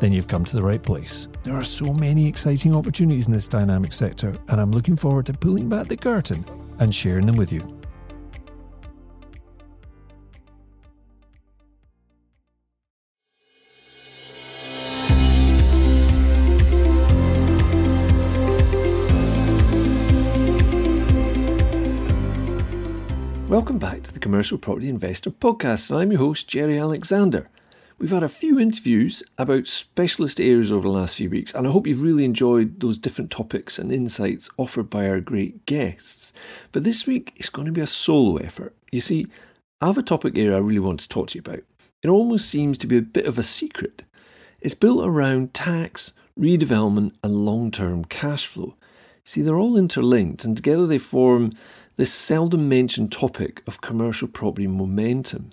then you've come to the right place. There are so many exciting opportunities in this dynamic sector, and I'm looking forward to pulling back the curtain and sharing them with you. Welcome back to the Commercial Property Investor Podcast, and I'm your host, Jerry Alexander. We've had a few interviews about specialist areas over the last few weeks, and I hope you've really enjoyed those different topics and insights offered by our great guests. But this week, it's going to be a solo effort. You see, I have a topic area I really want to talk to you about. It almost seems to be a bit of a secret. It's built around tax, redevelopment, and long term cash flow. See, they're all interlinked, and together they form this seldom mentioned topic of commercial property momentum.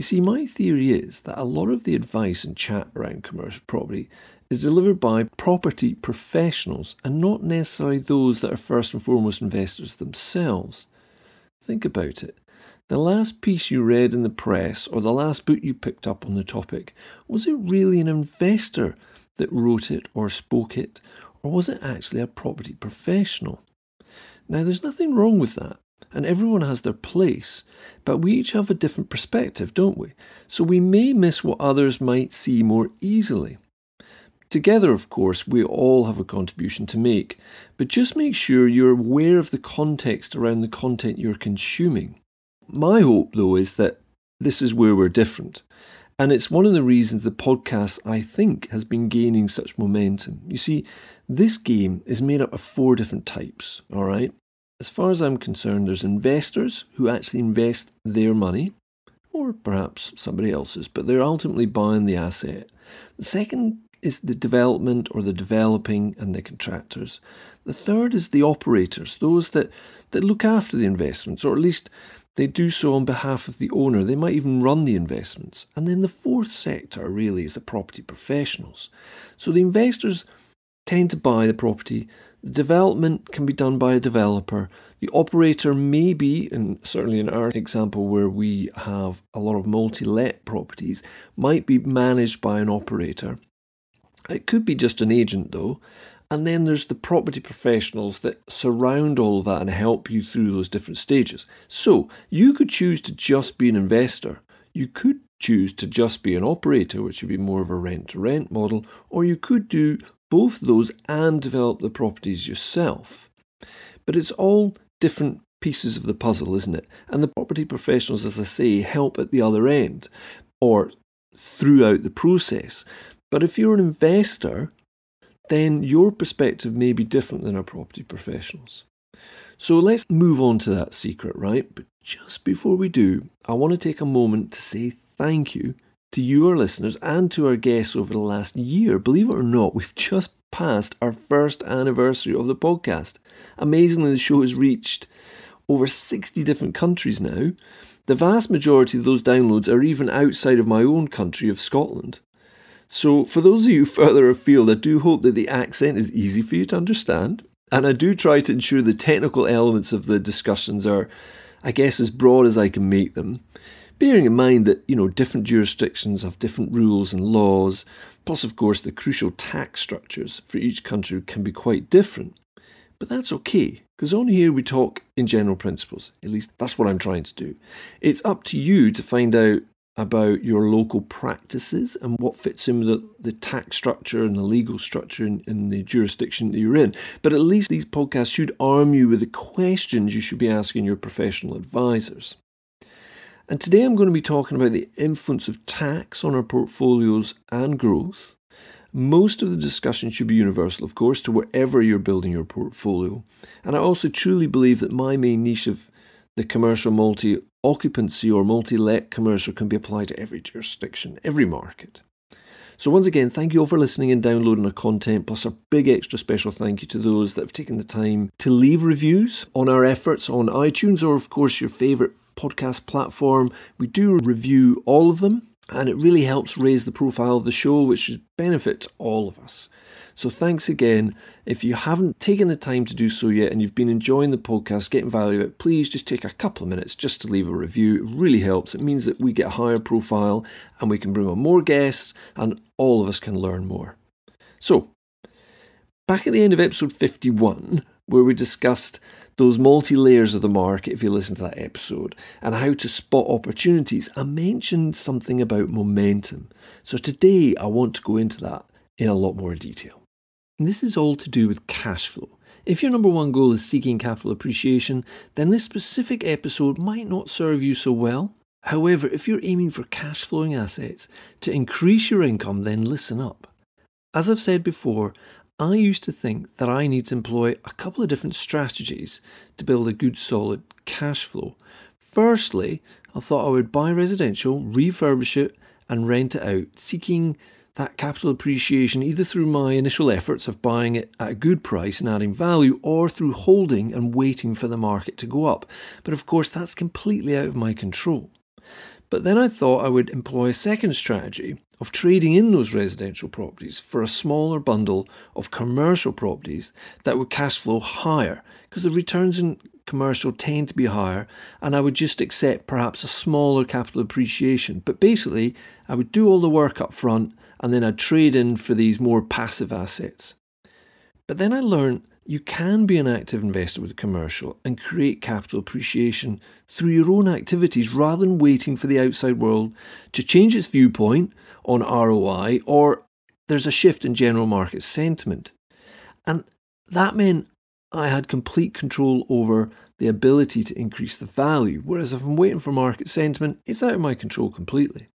You see, my theory is that a lot of the advice and chat around commercial property is delivered by property professionals and not necessarily those that are first and foremost investors themselves. Think about it. The last piece you read in the press or the last book you picked up on the topic, was it really an investor that wrote it or spoke it, or was it actually a property professional? Now, there's nothing wrong with that and everyone has their place, but we each have a different perspective, don't we? So we may miss what others might see more easily. Together, of course, we all have a contribution to make, but just make sure you're aware of the context around the content you're consuming. My hope, though, is that this is where we're different. And it's one of the reasons the podcast, I think, has been gaining such momentum. You see, this game is made up of four different types, all right? As far as I'm concerned, there's investors who actually invest their money, or perhaps somebody else's, but they're ultimately buying the asset. The second is the development or the developing and the contractors. The third is the operators, those that, that look after the investments, or at least they do so on behalf of the owner. They might even run the investments. And then the fourth sector really is the property professionals. So the investors tend to buy the property, the development can be done by a developer. The operator may be, and certainly in our example where we have a lot of multi let properties, might be managed by an operator. It could be just an agent though. And then there's the property professionals that surround all that and help you through those different stages. So you could choose to just be an investor. You could choose to just be an operator, which would be more of a rent to rent model, or you could do both those and develop the properties yourself. But it's all different pieces of the puzzle, isn't it? And the property professionals, as I say, help at the other end or throughout the process. But if you're an investor, then your perspective may be different than our property professionals. So let's move on to that secret, right? But just before we do, I want to take a moment to say thank you to your listeners, and to our guests over the last year. Believe it or not, we've just passed our first anniversary of the podcast. Amazingly, the show has reached over 60 different countries now. The vast majority of those downloads are even outside of my own country of Scotland. So, for those of you further afield, I do hope that the accent is easy for you to understand. And I do try to ensure the technical elements of the discussions are, I guess, as broad as I can make them bearing in mind that you know different jurisdictions have different rules and laws plus of course the crucial tax structures for each country can be quite different but that's okay because on here we talk in general principles at least that's what i'm trying to do it's up to you to find out about your local practices and what fits in with the, the tax structure and the legal structure in, in the jurisdiction that you're in. But at least these podcasts should arm you with the questions you should be asking your professional advisors. And today I'm going to be talking about the influence of tax on our portfolios and growth. Most of the discussion should be universal, of course, to wherever you're building your portfolio. And I also truly believe that my main niche of the commercial multi occupancy or multi let commercial can be applied to every jurisdiction, every market. So, once again, thank you all for listening and downloading our content, plus a big extra special thank you to those that have taken the time to leave reviews on our efforts on iTunes or, of course, your favourite podcast platform. We do review all of them, and it really helps raise the profile of the show, which benefits all of us. So thanks again. If you haven't taken the time to do so yet and you've been enjoying the podcast, getting value out, please just take a couple of minutes just to leave a review. It really helps. It means that we get a higher profile and we can bring on more guests and all of us can learn more. So, back at the end of episode 51, where we discussed those multi layers of the market, if you listen to that episode, and how to spot opportunities, I mentioned something about momentum. So today I want to go into that in a lot more detail. And this is all to do with cash flow. If your number one goal is seeking capital appreciation, then this specific episode might not serve you so well. However, if you're aiming for cash flowing assets to increase your income, then listen up. As I've said before, I used to think that I need to employ a couple of different strategies to build a good solid cash flow. Firstly, I thought I would buy residential, refurbish it, and rent it out, seeking that capital appreciation either through my initial efforts of buying it at a good price and adding value or through holding and waiting for the market to go up. But of course, that's completely out of my control. But then I thought I would employ a second strategy of trading in those residential properties for a smaller bundle of commercial properties that would cash flow higher because the returns in commercial tend to be higher and I would just accept perhaps a smaller capital appreciation. But basically, I would do all the work up front and then I'd trade in for these more passive assets. But then I learned you can be an active investor with a commercial and create capital appreciation through your own activities rather than waiting for the outside world to change its viewpoint on ROI or there's a shift in general market sentiment. And that meant I had complete control over the ability to increase the value, whereas if I'm waiting for market sentiment, it's out of my control completely.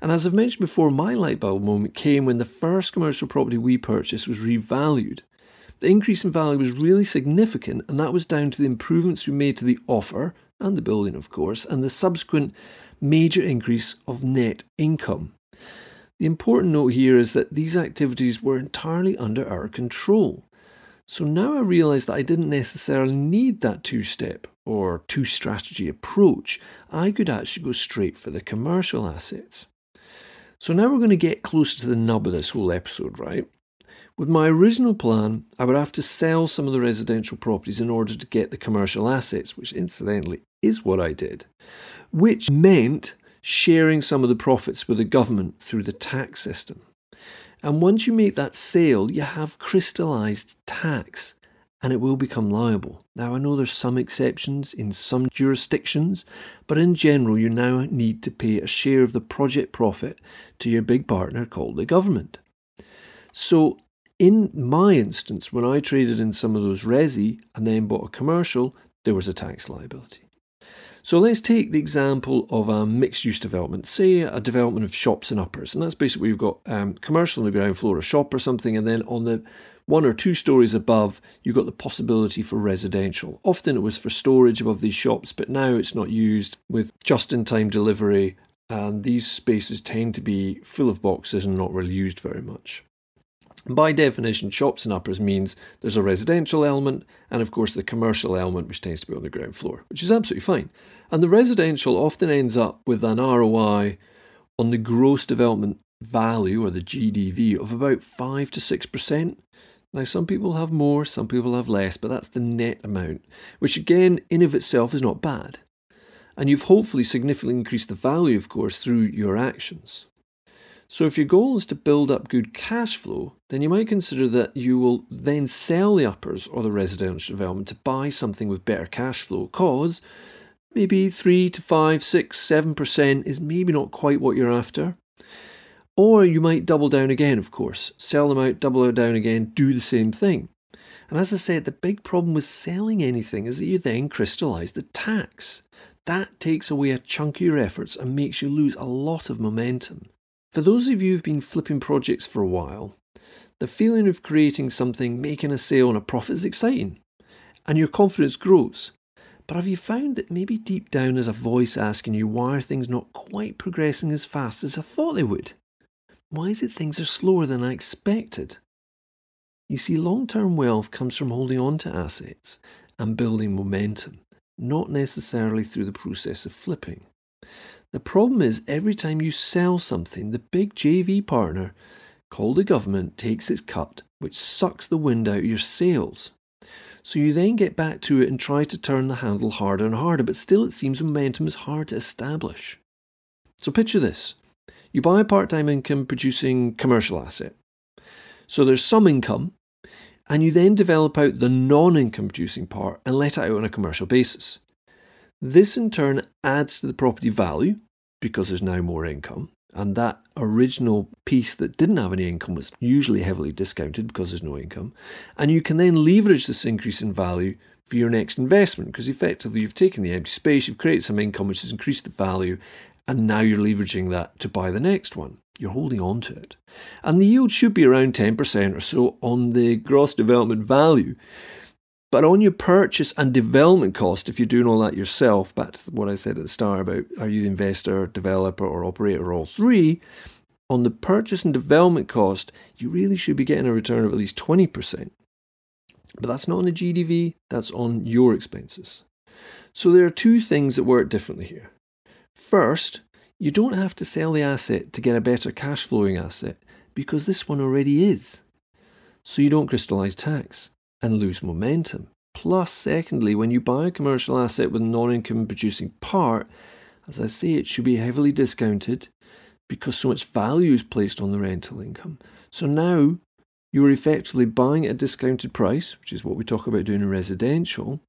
And as I've mentioned before, my light bulb moment came when the first commercial property we purchased was revalued. The increase in value was really significant, and that was down to the improvements we made to the offer and the building, of course, and the subsequent major increase of net income. The important note here is that these activities were entirely under our control. So now I realise that I didn't necessarily need that two step or two strategy approach. I could actually go straight for the commercial assets. So now we're going to get closer to the nub of this whole episode, right? With my original plan, I would have to sell some of the residential properties in order to get the commercial assets, which incidentally is what I did, which meant sharing some of the profits with the government through the tax system. And once you make that sale, you have crystallized tax and it will become liable. Now, I know there's some exceptions in some jurisdictions, but in general, you now need to pay a share of the project profit to your big partner called the government. So, in my instance, when I traded in some of those resi and then bought a commercial, there was a tax liability. So let's take the example of a mixed use development, say a development of shops and uppers. And that's basically you've got um, commercial on the ground floor, a shop or something, and then on the one or two stories above, you've got the possibility for residential. Often it was for storage above these shops, but now it's not used with just in time delivery, and these spaces tend to be full of boxes and not really used very much. By definition, shops and uppers means there's a residential element and, of course, the commercial element, which tends to be on the ground floor, which is absolutely fine. And the residential often ends up with an ROI on the gross development value or the GDV of about 5 to 6%. Now, some people have more, some people have less, but that's the net amount, which again, in of itself, is not bad. And you've hopefully significantly increased the value, of course, through your actions. So, if your goal is to build up good cash flow, then you might consider that you will then sell the uppers or the residential development to buy something with better cash flow, cause maybe 3 to 5, 6, 7% is maybe not quite what you're after. Or you might double down again, of course, sell them out, double down again, do the same thing. And as I said, the big problem with selling anything is that you then crystallize the tax. That takes away a chunk of your efforts and makes you lose a lot of momentum. For those of you who've been flipping projects for a while, the feeling of creating something, making a sale and a profit is exciting, and your confidence grows. But have you found that maybe deep down there's a voice asking you why are things not quite progressing as fast as I thought they would? why is it things are slower than I expected? You see, long term wealth comes from holding on to assets and building momentum, not necessarily through the process of flipping. The problem is, every time you sell something, the big JV partner, called the government, takes its cut, which sucks the wind out of your sails. So you then get back to it and try to turn the handle harder and harder, but still it seems momentum is hard to establish. So picture this you buy a part time income producing commercial asset. So there's some income, and you then develop out the non income producing part and let it out on a commercial basis. This in turn adds to the property value because there's now more income. And that original piece that didn't have any income was usually heavily discounted because there's no income. And you can then leverage this increase in value for your next investment because effectively you've taken the empty space, you've created some income which has increased the value, and now you're leveraging that to buy the next one. You're holding on to it. And the yield should be around 10% or so on the gross development value. But on your purchase and development cost, if you're doing all that yourself, back to what I said at the start about are you the investor, developer, or operator, or all three, on the purchase and development cost, you really should be getting a return of at least 20%. But that's not on the GDV, that's on your expenses. So there are two things that work differently here. First, you don't have to sell the asset to get a better cash flowing asset because this one already is. So you don't crystallize tax and lose momentum. Plus, secondly, when you buy a commercial asset with a non income producing part, as I say, it should be heavily discounted because so much value is placed on the rental income. So now you are effectively buying at a discounted price, which is what we talk about doing in residential.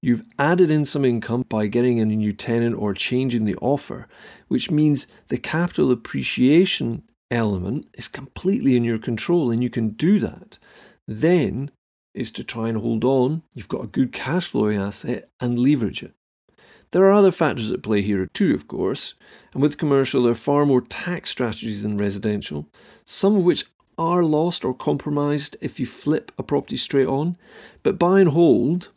You've added in some income by getting in a new tenant or changing the offer, which means the capital appreciation element is completely in your control and you can do that. Then is to try and hold on. You've got a good cash flowing asset and leverage it. There are other factors at play here too, of course, and with commercial, there are far more tax strategies than residential, some of which are lost or compromised if you flip a property straight on, but buy and hold,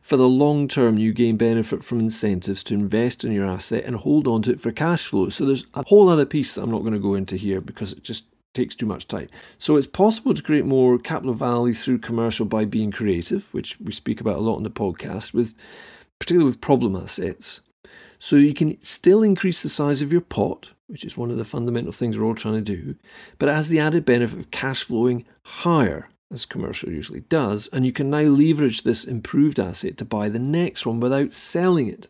for the long term, you gain benefit from incentives to invest in your asset and hold on to it for cash flow. So there's a whole other piece I'm not going to go into here because it just takes too much time. So it's possible to create more capital value through commercial by being creative, which we speak about a lot in the podcast, with particularly with problem assets. So you can still increase the size of your pot, which is one of the fundamental things we're all trying to do, but it has the added benefit of cash flowing higher, as commercial usually does, and you can now leverage this improved asset to buy the next one without selling it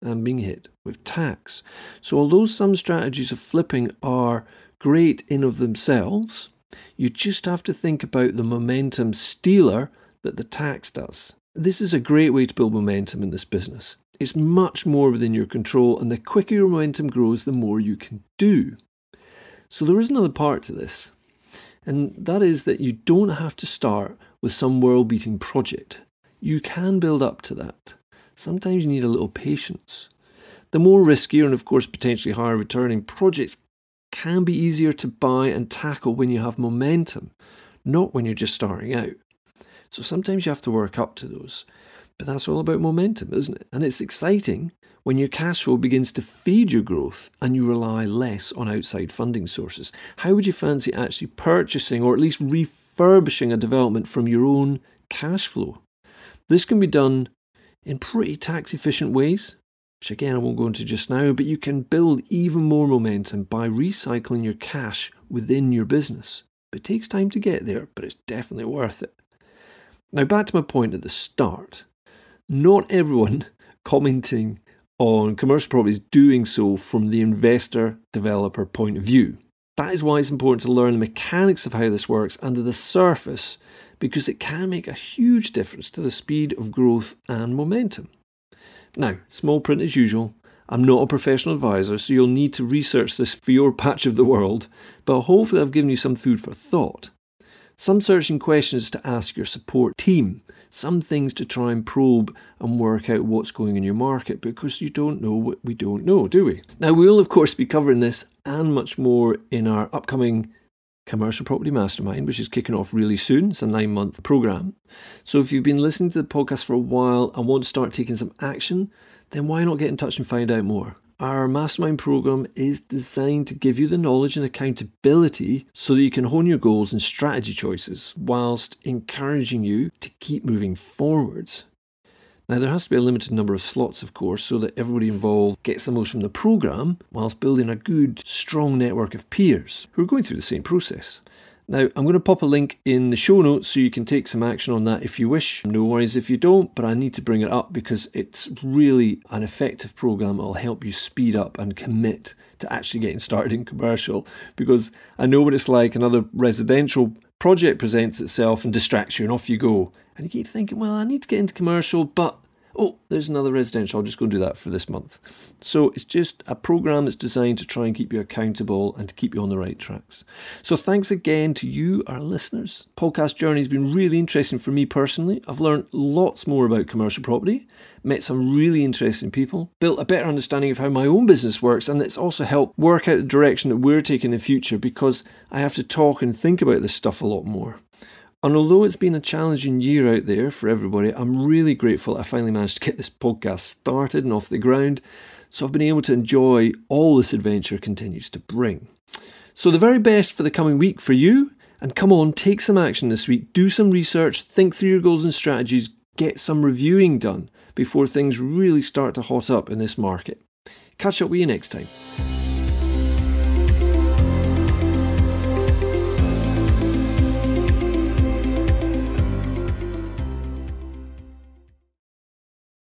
and being hit with tax. So although some strategies of flipping are great in of themselves, you just have to think about the momentum stealer that the tax does. This is a great way to build momentum in this business. It's much more within your control, and the quicker your momentum grows, the more you can do. So, there is another part to this, and that is that you don't have to start with some world beating project. You can build up to that. Sometimes you need a little patience. The more riskier and, of course, potentially higher returning projects can be easier to buy and tackle when you have momentum, not when you're just starting out. So sometimes you have to work up to those. But that's all about momentum, isn't it? And it's exciting when your cash flow begins to feed your growth and you rely less on outside funding sources. How would you fancy actually purchasing or at least refurbishing a development from your own cash flow? This can be done in pretty tax efficient ways, which again I won't go into just now, but you can build even more momentum by recycling your cash within your business. It takes time to get there, but it's definitely worth it. Now, back to my point at the start not everyone commenting on commercial properties doing so from the investor developer point of view. That is why it's important to learn the mechanics of how this works under the surface because it can make a huge difference to the speed of growth and momentum. Now, small print as usual. I'm not a professional advisor, so you'll need to research this for your patch of the world, but hopefully I've given you some food for thought. Some searching questions to ask your support team some things to try and probe and work out what's going in your market because you don't know what we don't know, do we? Now, we will, of course, be covering this and much more in our upcoming Commercial Property Mastermind, which is kicking off really soon. It's a nine month program. So, if you've been listening to the podcast for a while and want to start taking some action, then why not get in touch and find out more? our mastermind program is designed to give you the knowledge and accountability so that you can hone your goals and strategy choices whilst encouraging you to keep moving forwards. Now, there has to be a limited number of slots, of course, so that everybody involved gets the most from the programme whilst building a good, strong network of peers who are going through the same process. Now, I'm going to pop a link in the show notes so you can take some action on that if you wish. No worries if you don't, but I need to bring it up because it's really an effective program. It'll help you speed up and commit to actually getting started in commercial because I know what it's like. Another residential project presents itself and distracts you, and off you go. And you keep thinking, well, I need to get into commercial, but oh, there's another residential, I'll just go and do that for this month. So it's just a program that's designed to try and keep you accountable and to keep you on the right tracks. So thanks again to you, our listeners. Podcast journey has been really interesting for me personally. I've learned lots more about commercial property, met some really interesting people, built a better understanding of how my own business works, and it's also helped work out the direction that we're taking in the future because I have to talk and think about this stuff a lot more. And although it's been a challenging year out there for everybody, I'm really grateful I finally managed to get this podcast started and off the ground. So I've been able to enjoy all this adventure continues to bring. So the very best for the coming week for you. And come on, take some action this week. Do some research, think through your goals and strategies, get some reviewing done before things really start to hot up in this market. Catch up with you next time.